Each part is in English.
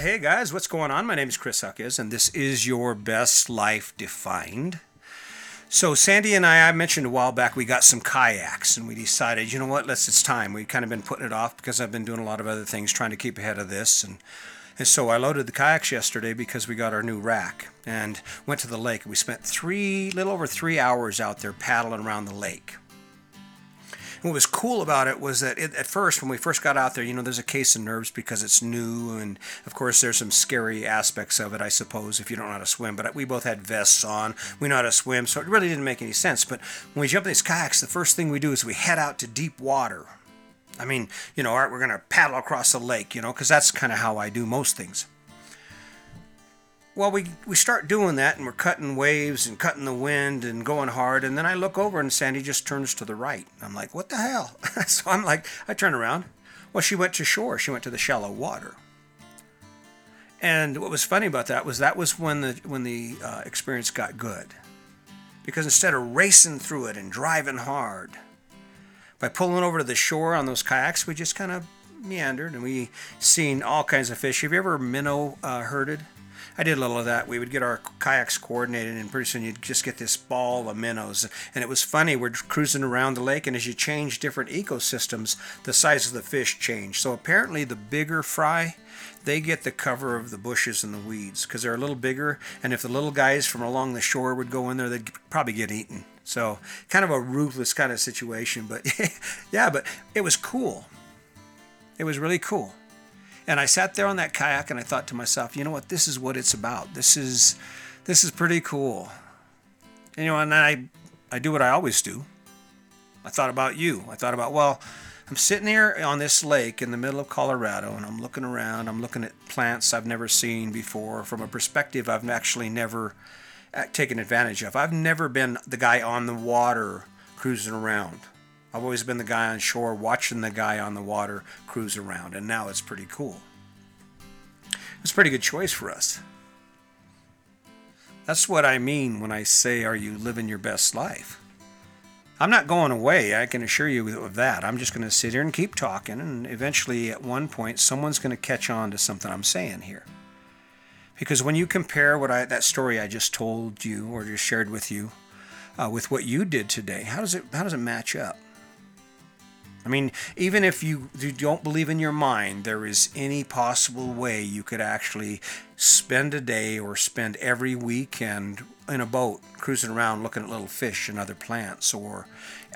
Hey guys, what's going on? My name is Chris Huckes, and this is your best life defined. So Sandy and I, I mentioned a while back, we got some kayaks, and we decided, you know what? Let's. It's time. We've kind of been putting it off because I've been doing a lot of other things, trying to keep ahead of this, and and so I loaded the kayaks yesterday because we got our new rack and went to the lake. We spent three, little over three hours out there paddling around the lake what was cool about it was that it, at first, when we first got out there, you know, there's a case of nerves because it's new, and of course, there's some scary aspects of it, I suppose, if you don't know how to swim. But we both had vests on, we know how to swim, so it really didn't make any sense. But when we jump in these kayaks, the first thing we do is we head out to deep water. I mean, you know, all right, we're going to paddle across the lake, you know, because that's kind of how I do most things well, we, we start doing that and we're cutting waves and cutting the wind and going hard. And then I look over and Sandy just turns to the right. I'm like, what the hell? so I'm like, I turn around. Well, she went to shore. She went to the shallow water. And what was funny about that was that was when the when the uh, experience got good, because instead of racing through it and driving hard, by pulling over to the shore on those kayaks, we just kind of meandered and we seen all kinds of fish. Have you ever minnow uh, herded? I did a little of that. We would get our kayaks coordinated, and pretty soon you'd just get this ball of minnows. And it was funny. We're cruising around the lake, and as you change different ecosystems, the size of the fish change. So apparently, the bigger fry, they get the cover of the bushes and the weeds because they're a little bigger. And if the little guys from along the shore would go in there, they'd probably get eaten. So kind of a ruthless kind of situation. But yeah, but it was cool. It was really cool. And I sat there on that kayak and I thought to myself, you know what? This is what it's about. This is this is pretty cool. And, you know, and I I do what I always do. I thought about you. I thought about, well, I'm sitting here on this lake in the middle of Colorado and I'm looking around. I'm looking at plants I've never seen before from a perspective I've actually never uh, taken advantage of. I've never been the guy on the water cruising around. I've always been the guy on shore watching the guy on the water cruise around, and now it's pretty cool. It's a pretty good choice for us. That's what I mean when I say, Are you living your best life? I'm not going away, I can assure you of that. I'm just going to sit here and keep talking, and eventually, at one point, someone's going to catch on to something I'm saying here. Because when you compare what I, that story I just told you or just shared with you uh, with what you did today, how does it how does it match up? I mean, even if you, you don't believe in your mind there is any possible way you could actually spend a day or spend every weekend in a boat cruising around looking at little fish and other plants, or,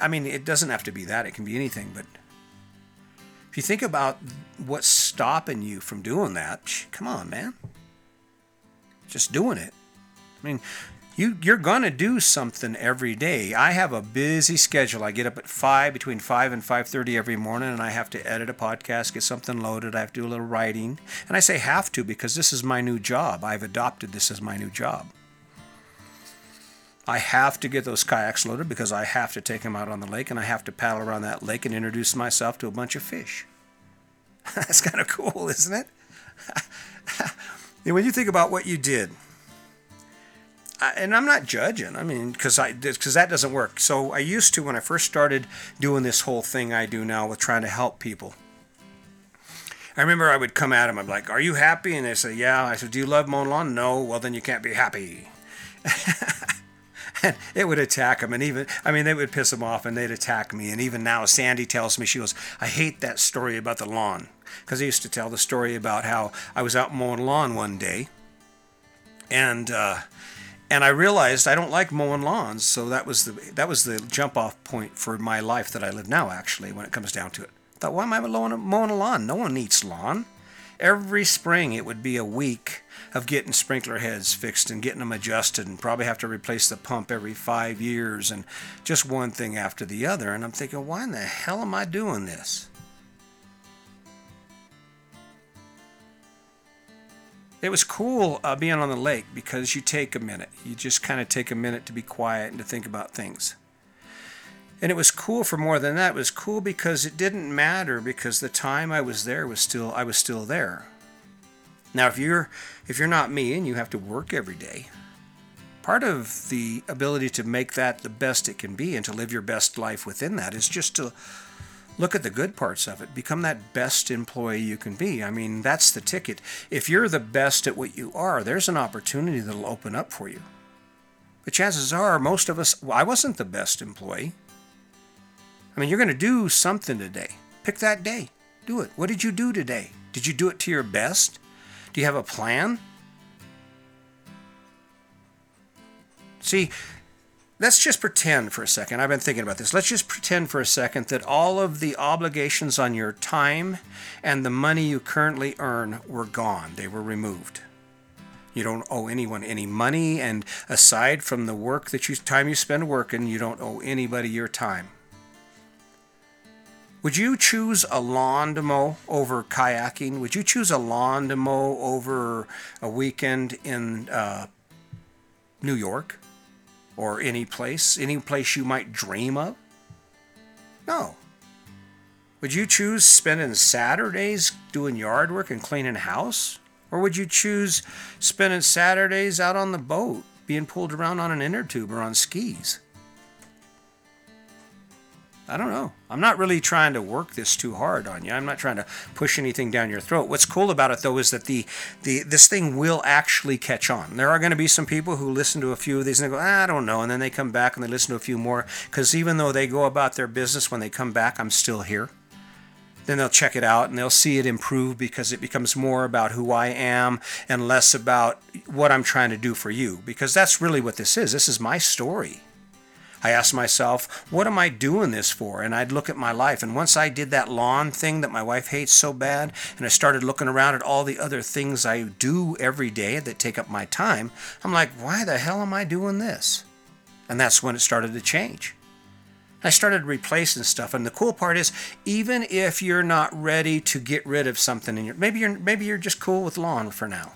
I mean, it doesn't have to be that, it can be anything, but if you think about what's stopping you from doing that, come on, man. Just doing it. I mean, you you're gonna do something every day. I have a busy schedule. I get up at five between five and five thirty every morning, and I have to edit a podcast, get something loaded. I have to do a little writing, and I say have to because this is my new job. I've adopted this as my new job. I have to get those kayaks loaded because I have to take them out on the lake, and I have to paddle around that lake and introduce myself to a bunch of fish. That's kind of cool, isn't it? and when you think about what you did and I'm not judging. I mean, because I because that doesn't work. So I used to when I first started doing this whole thing I do now with trying to help people. I remember I would come at them. I'm like, "Are you happy?" And they say, "Yeah." I said, "Do you love mowing lawn?" No. Well, then you can't be happy. and it would attack them, and even I mean, they would piss them off, and they'd attack me. And even now, Sandy tells me she goes, "I hate that story about the lawn," because I used to tell the story about how I was out mowing lawn one day, and. Uh, and I realized I don't like mowing lawns, so that was the that was the jump off point for my life that I live now. Actually, when it comes down to it, I thought, why am I mowing, mowing a lawn? No one needs lawn. Every spring, it would be a week of getting sprinkler heads fixed and getting them adjusted, and probably have to replace the pump every five years, and just one thing after the other. And I'm thinking, why in the hell am I doing this? It was cool uh, being on the lake because you take a minute. You just kind of take a minute to be quiet and to think about things. And it was cool for more than that. It was cool because it didn't matter because the time I was there was still I was still there. Now if you're if you're not me and you have to work every day, part of the ability to make that the best it can be and to live your best life within that is just to look at the good parts of it. Become that best employee you can be. I mean, that's the ticket. If you're the best at what you are, there's an opportunity that'll open up for you. But chances are, most of us, well, I wasn't the best employee. I mean, you're going to do something today. Pick that day. Do it. What did you do today? Did you do it to your best? Do you have a plan? See, let's just pretend for a second. I've been thinking about this. Let's just pretend for a second that all of the obligations on your time and the money you currently earn were gone, they were removed. You don't owe anyone any money, and aside from the work that you time you spend working, you don't owe anybody your time. Would you choose a lawn to mow over kayaking? Would you choose a lawn to mow over a weekend in uh, New York? Or any place, any place you might dream of? No. Would you choose spending Saturdays doing yard work and cleaning house? Or would you choose spending Saturdays out on the boat, being pulled around on an inner tube or on skis? I don't know. I'm not really trying to work this too hard on you. I'm not trying to push anything down your throat. What's cool about it though is that the, the this thing will actually catch on. There are going to be some people who listen to a few of these and they go, ah, I don't know, and then they come back and they listen to a few more because even though they go about their business when they come back, I'm still here. Then they'll check it out and they'll see it improve because it becomes more about who I am and less about what I'm trying to do for you. Because that's really what this is. This is my story. I asked myself, what am I doing this for? And I'd look at my life. And once I did that lawn thing that my wife hates so bad, and I started looking around at all the other things I do every day that take up my time, I'm like, why the hell am I doing this? And that's when it started to change. I started replacing stuff, and the cool part is, even if you're not ready to get rid of something in your, maybe you're maybe you're just cool with lawn for now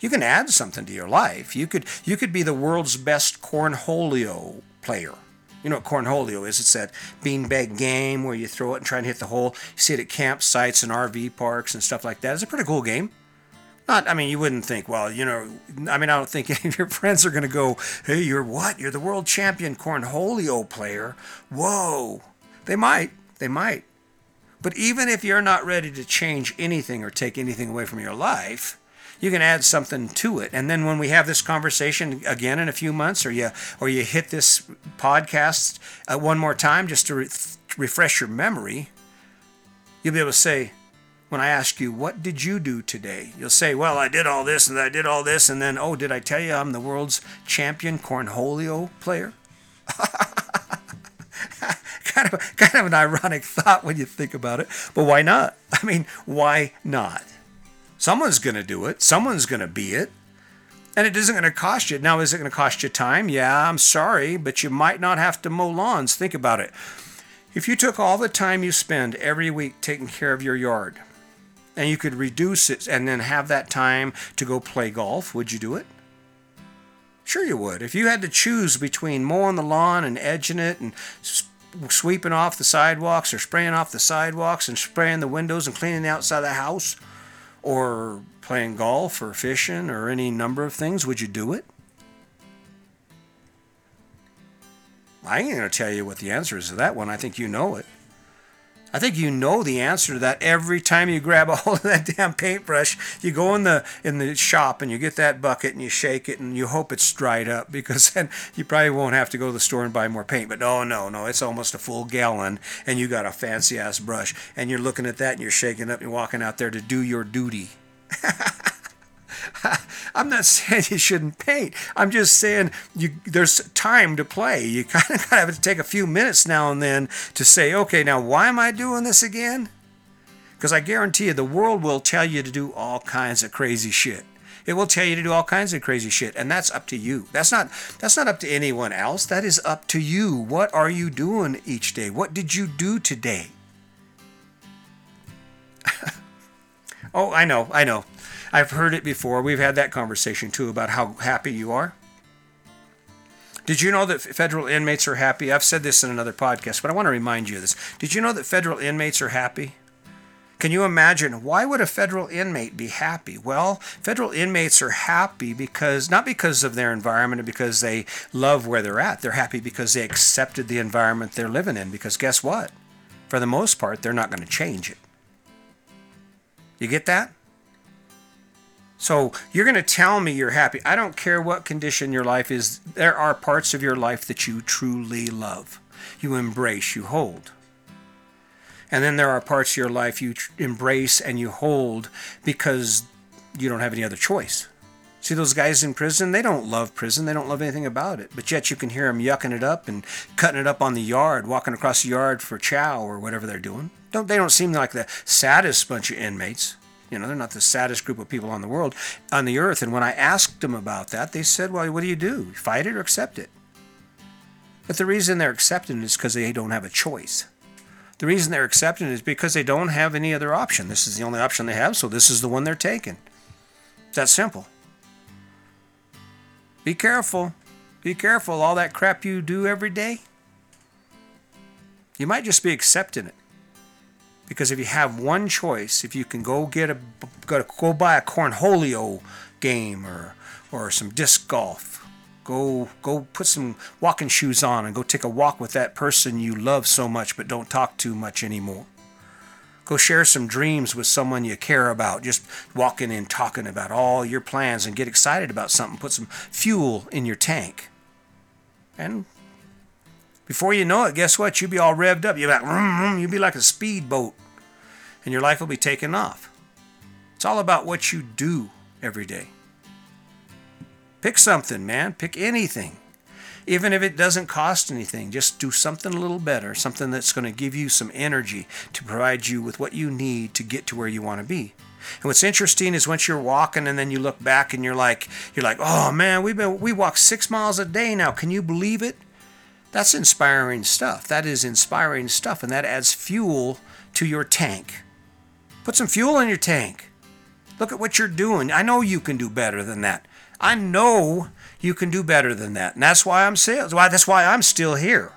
you can add something to your life. You could you could be the world's best cornholio player. You know what cornholio is? It's that beanbag game where you throw it and try and hit the hole. You see it at campsites and RV parks and stuff like that. It's a pretty cool game. Not, I mean, you wouldn't think, well, you know, I mean, I don't think any of your friends are going to go, hey, you're what? You're the world champion cornholio player. Whoa. They might. They might. But even if you're not ready to change anything or take anything away from your life, you can add something to it. And then when we have this conversation again in a few months, or you or you hit this podcast uh, one more time just to re- refresh your memory, you'll be able to say, when I ask you, what did you do today? You'll say, well, I did all this and I did all this. And then, oh, did I tell you I'm the world's champion cornholio player? kind of kind of an ironic thought when you think about it, but why not? I mean, why not? Someone's going to do it. Someone's going to be it. And it isn't going to cost you. Now, is it going to cost you time? Yeah, I'm sorry, but you might not have to mow lawns. Think about it. If you took all the time you spend every week taking care of your yard and you could reduce it and then have that time to go play golf, would you do it? Sure, you would. If you had to choose between mowing the lawn and edging it and sweeping off the sidewalks or spraying off the sidewalks and spraying the windows and cleaning the outside of the house, or playing golf or fishing or any number of things, would you do it? I ain't going to tell you what the answer is to that one. I think you know it. I think you know the answer to that every time you grab a hold of that damn paintbrush. You go in the in the shop and you get that bucket and you shake it and you hope it's dried up because then you probably won't have to go to the store and buy more paint. But no, no, no, it's almost a full gallon and you got a fancy ass brush and you're looking at that and you're shaking up and walking out there to do your duty. I'm not saying you shouldn't paint. I'm just saying you there's time to play. You kind of have to take a few minutes now and then to say, okay, now why am I doing this again? Because I guarantee you, the world will tell you to do all kinds of crazy shit. It will tell you to do all kinds of crazy shit, and that's up to you. That's not that's not up to anyone else. That is up to you. What are you doing each day? What did you do today? oh, I know, I know. I've heard it before. We've had that conversation too about how happy you are. Did you know that federal inmates are happy? I've said this in another podcast, but I want to remind you of this. Did you know that federal inmates are happy? Can you imagine why would a federal inmate be happy? Well, federal inmates are happy because not because of their environment or because they love where they're at. They're happy because they accepted the environment they're living in because guess what? for the most part, they're not going to change it. You get that? So you're going to tell me you're happy. I don't care what condition your life is. There are parts of your life that you truly love, you embrace, you hold. And then there are parts of your life you embrace and you hold because you don't have any other choice. See those guys in prison? They don't love prison. They don't love anything about it. But yet you can hear them yucking it up and cutting it up on the yard, walking across the yard for chow or whatever they're doing. Don't they don't seem like the saddest bunch of inmates. You know, they're not the saddest group of people on the world, on the earth. And when I asked them about that, they said, "Well, what do you do? Fight it or accept it?" But the reason they're accepting it is because they don't have a choice. The reason they're accepting it is because they don't have any other option. This is the only option they have, so this is the one they're taking. That simple. Be careful. Be careful. All that crap you do every day, you might just be accepting it. Because if you have one choice, if you can go get a go, go buy a cornholio game or or some disc golf, go go put some walking shoes on and go take a walk with that person you love so much but don't talk too much anymore. Go share some dreams with someone you care about. Just walking and talking about all your plans and get excited about something. Put some fuel in your tank. And before you know it, guess what? You'll be all revved up. You'll be like, you'll be like a speedboat. And your life will be taken off. It's all about what you do every day. Pick something, man. Pick anything even if it doesn't cost anything, just do something a little better, something that's going to give you some energy to provide you with what you need to get to where you want to be. And what's interesting is once you're walking and then you look back and you're like, you're like, oh man, we've been we walk six miles a day now. Can you believe it? That's inspiring stuff. That is inspiring stuff, and that adds fuel to your tank. Put some fuel in your tank. Look at what you're doing. I know you can do better than that. I know you can do better than that. And that's why I'm still why that's why I'm still here.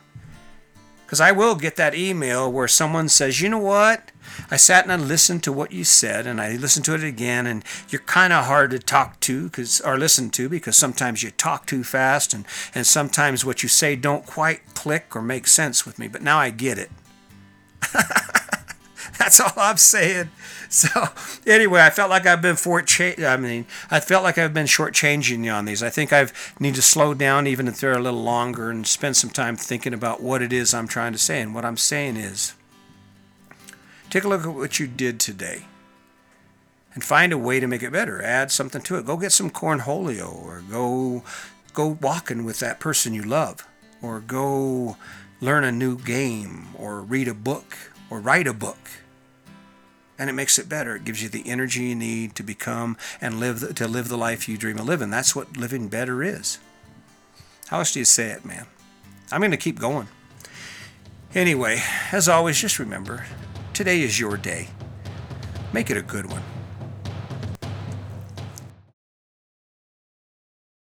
Cuz I will get that email where someone says, "You know what? I sat and I listened to what you said and I listened to it again and you're kind of hard to talk to cuz or listen to because sometimes you talk too fast and and sometimes what you say don't quite click or make sense with me, but now I get it." That's all I'm saying. So anyway, I felt like I've been for I mean, I felt like I've been shortchanging you on these. I think I've need to slow down even if they're a little longer and spend some time thinking about what it is I'm trying to say. And what I'm saying is, take a look at what you did today and find a way to make it better. Add something to it. Go get some cornholio or go go walking with that person you love or go learn a new game or read a book or write a book and it makes it better. It gives you the energy you need to become and live the, to live the life you dream of living. That's what living better is. How else do you say it, man? I'm going to keep going. Anyway, as always, just remember today is your day. Make it a good one.